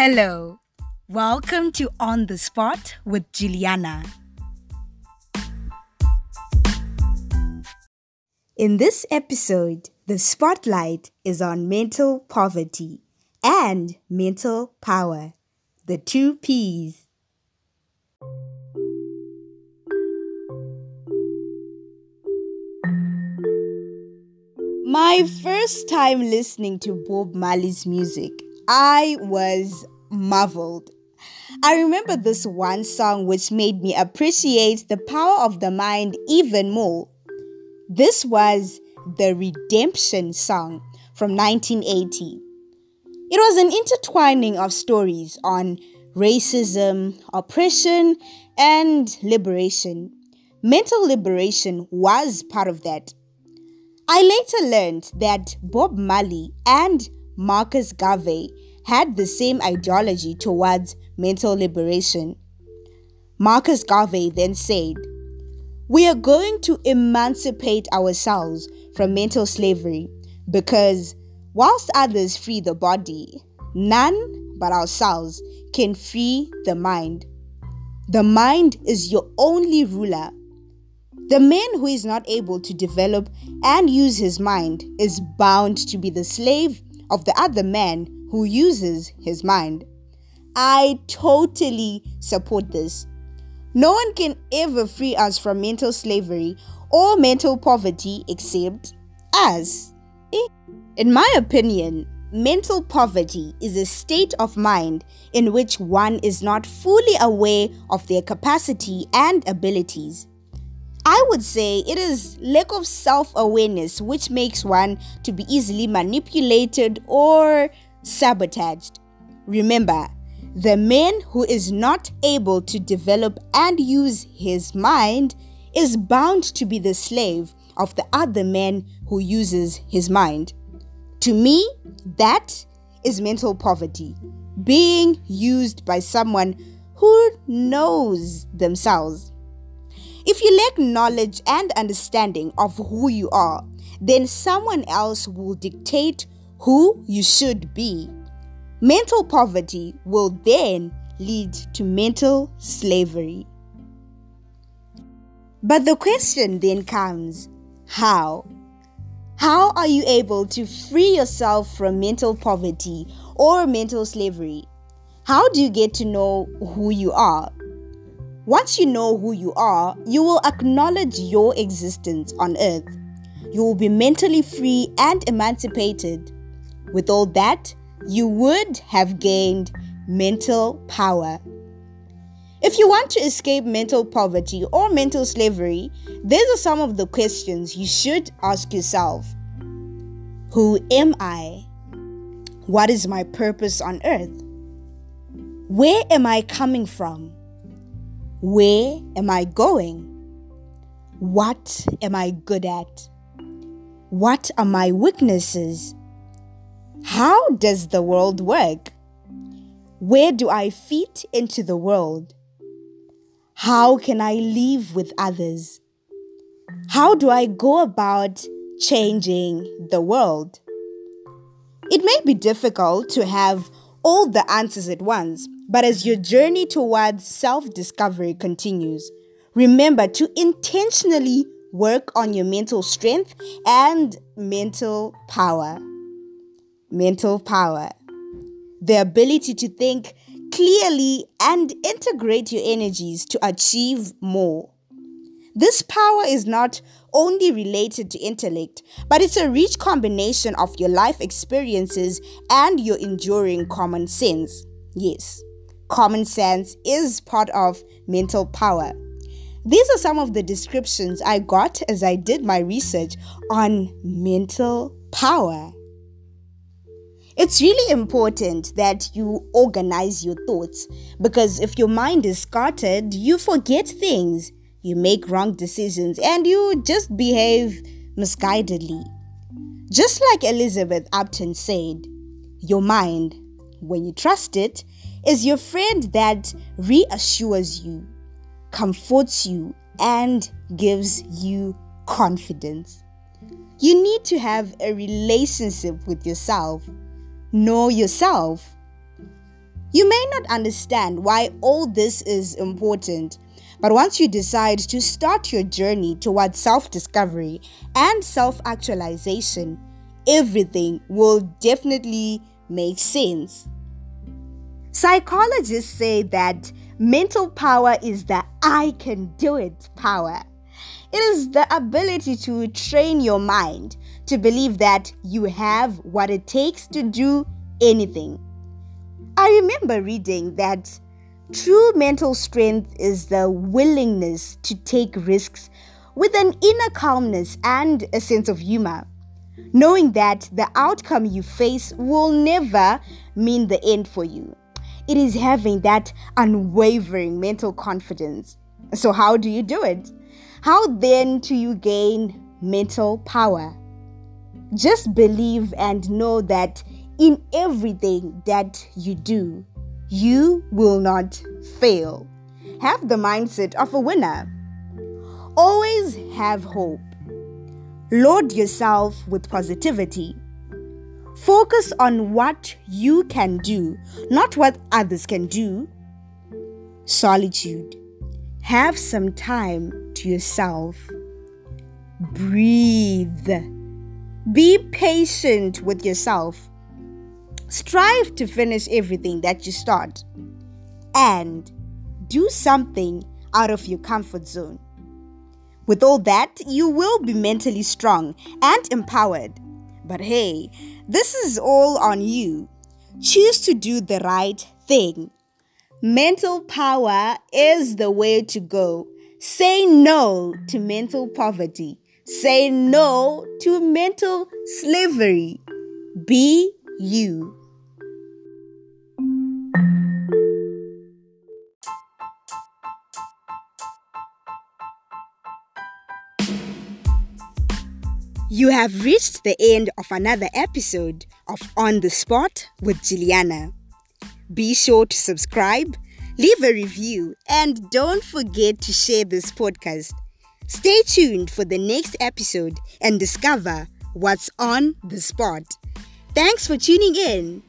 Hello, welcome to On the Spot with Juliana. In this episode, the spotlight is on mental poverty and mental power, the two P's. My first time listening to Bob Marley's music, I was marveled. I remember this one song which made me appreciate the power of the mind even more. This was the Redemption song from 1980. It was an intertwining of stories on racism, oppression, and liberation. Mental liberation was part of that. I later learned that Bob Marley and Marcus Garvey had the same ideology towards mental liberation. Marcus Garvey then said, We are going to emancipate ourselves from mental slavery because whilst others free the body, none but ourselves can free the mind. The mind is your only ruler. The man who is not able to develop and use his mind is bound to be the slave of the other man who uses his mind. I totally support this. No one can ever free us from mental slavery or mental poverty except us. In my opinion, mental poverty is a state of mind in which one is not fully aware of their capacity and abilities. I would say it is lack of self awareness which makes one to be easily manipulated or sabotaged. Remember, the man who is not able to develop and use his mind is bound to be the slave of the other man who uses his mind. To me, that is mental poverty, being used by someone who knows themselves. If you lack knowledge and understanding of who you are, then someone else will dictate who you should be. Mental poverty will then lead to mental slavery. But the question then comes how? How are you able to free yourself from mental poverty or mental slavery? How do you get to know who you are? Once you know who you are, you will acknowledge your existence on earth. You will be mentally free and emancipated. With all that, you would have gained mental power. If you want to escape mental poverty or mental slavery, these are some of the questions you should ask yourself Who am I? What is my purpose on earth? Where am I coming from? Where am I going? What am I good at? What are my weaknesses? How does the world work? Where do I fit into the world? How can I live with others? How do I go about changing the world? It may be difficult to have all the answers at once, but as your journey towards self discovery continues, remember to intentionally work on your mental strength and mental power. Mental power. The ability to think clearly and integrate your energies to achieve more. This power is not only related to intellect, but it's a rich combination of your life experiences and your enduring common sense. Yes, common sense is part of mental power. These are some of the descriptions I got as I did my research on mental power. It's really important that you organize your thoughts because if your mind is scattered, you forget things, you make wrong decisions, and you just behave misguidedly. Just like Elizabeth Upton said, your mind, when you trust it, is your friend that reassures you, comforts you, and gives you confidence. You need to have a relationship with yourself. Know yourself. You may not understand why all this is important, but once you decide to start your journey towards self discovery and self actualization, everything will definitely make sense. Psychologists say that mental power is the I can do it power. It is the ability to train your mind to believe that you have what it takes to do anything. I remember reading that true mental strength is the willingness to take risks with an inner calmness and a sense of humor, knowing that the outcome you face will never mean the end for you. It is having that unwavering mental confidence. So, how do you do it? How then do you gain mental power? Just believe and know that in everything that you do, you will not fail. Have the mindset of a winner. Always have hope. Load yourself with positivity. Focus on what you can do, not what others can do. Solitude. Have some time to yourself. Breathe. Be patient with yourself. Strive to finish everything that you start. And do something out of your comfort zone. With all that, you will be mentally strong and empowered. But hey, this is all on you. Choose to do the right thing. Mental power is the way to go. Say no to mental poverty. Say no to mental slavery. Be you. You have reached the end of another episode of On the Spot with Juliana. Be sure to subscribe, leave a review, and don't forget to share this podcast. Stay tuned for the next episode and discover what's on the spot. Thanks for tuning in.